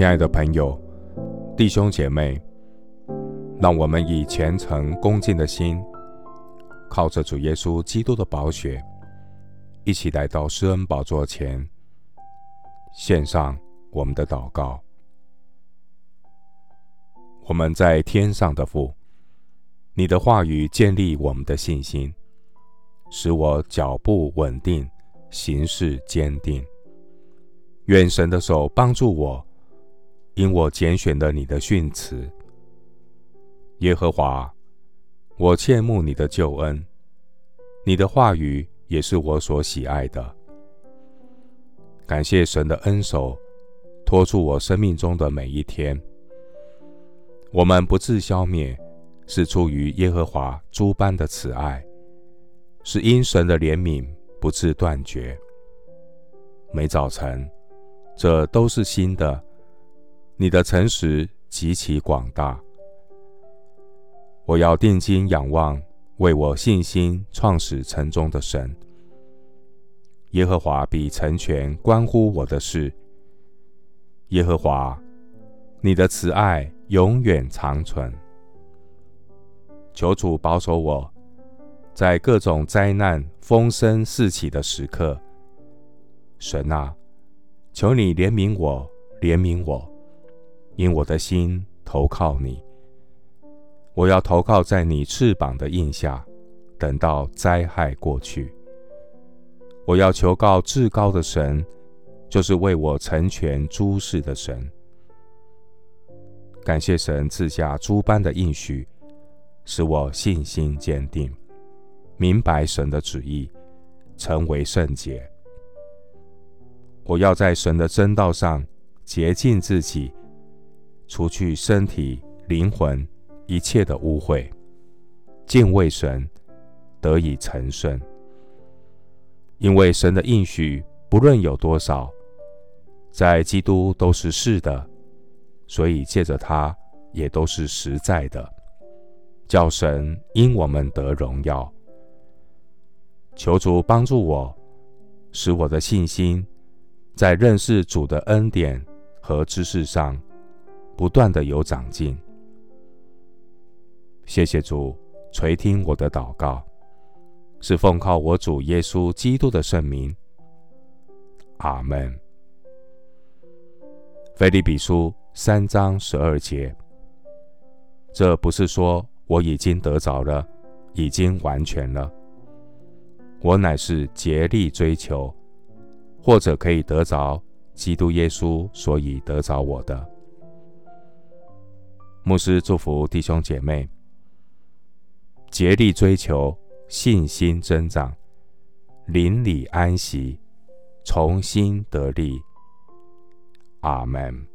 亲爱的朋友、弟兄姐妹，让我们以虔诚恭敬的心，靠着主耶稣基督的宝血，一起来到施恩宝座前，献上我们的祷告。我们在天上的父，你的话语建立我们的信心，使我脚步稳定，行事坚定。愿神的手帮助我。因我拣选了你的训词，耶和华，我切慕你的救恩，你的话语也是我所喜爱的。感谢神的恩手托住我生命中的每一天。我们不致消灭，是出于耶和华诸般的慈爱，是因神的怜悯不致断绝。每早晨，这都是新的。你的诚实极其广大，我要定睛仰望为我信心创始成终的神。耶和华必成全关乎我的事。耶和华，你的慈爱永远长存。求主保守我，在各种灾难风声四起的时刻。神啊，求你怜悯我，怜悯我。因我的心投靠你，我要投靠在你翅膀的荫下，等到灾害过去。我要求告至高的神，就是为我成全诸事的神。感谢神赐下诸般的应许，使我信心坚定，明白神的旨意，成为圣洁。我要在神的真道上洁净自己。除去身体、灵魂一切的污秽，敬畏神，得以成圣。因为神的应许不论有多少，在基督都是是的，所以借着他也都是实在的，叫神因我们得荣耀。求主帮助我，使我的信心在认识主的恩典和知识上。不断的有长进，谢谢主垂听我的祷告，是奉靠我主耶稣基督的圣名。阿门。腓利比书三章十二节，这不是说我已经得着了，已经完全了，我乃是竭力追求，或者可以得着基督耶稣，所以得着我的。牧师祝福弟兄姐妹，竭力追求信心增长，邻里安息，重新得力。阿门。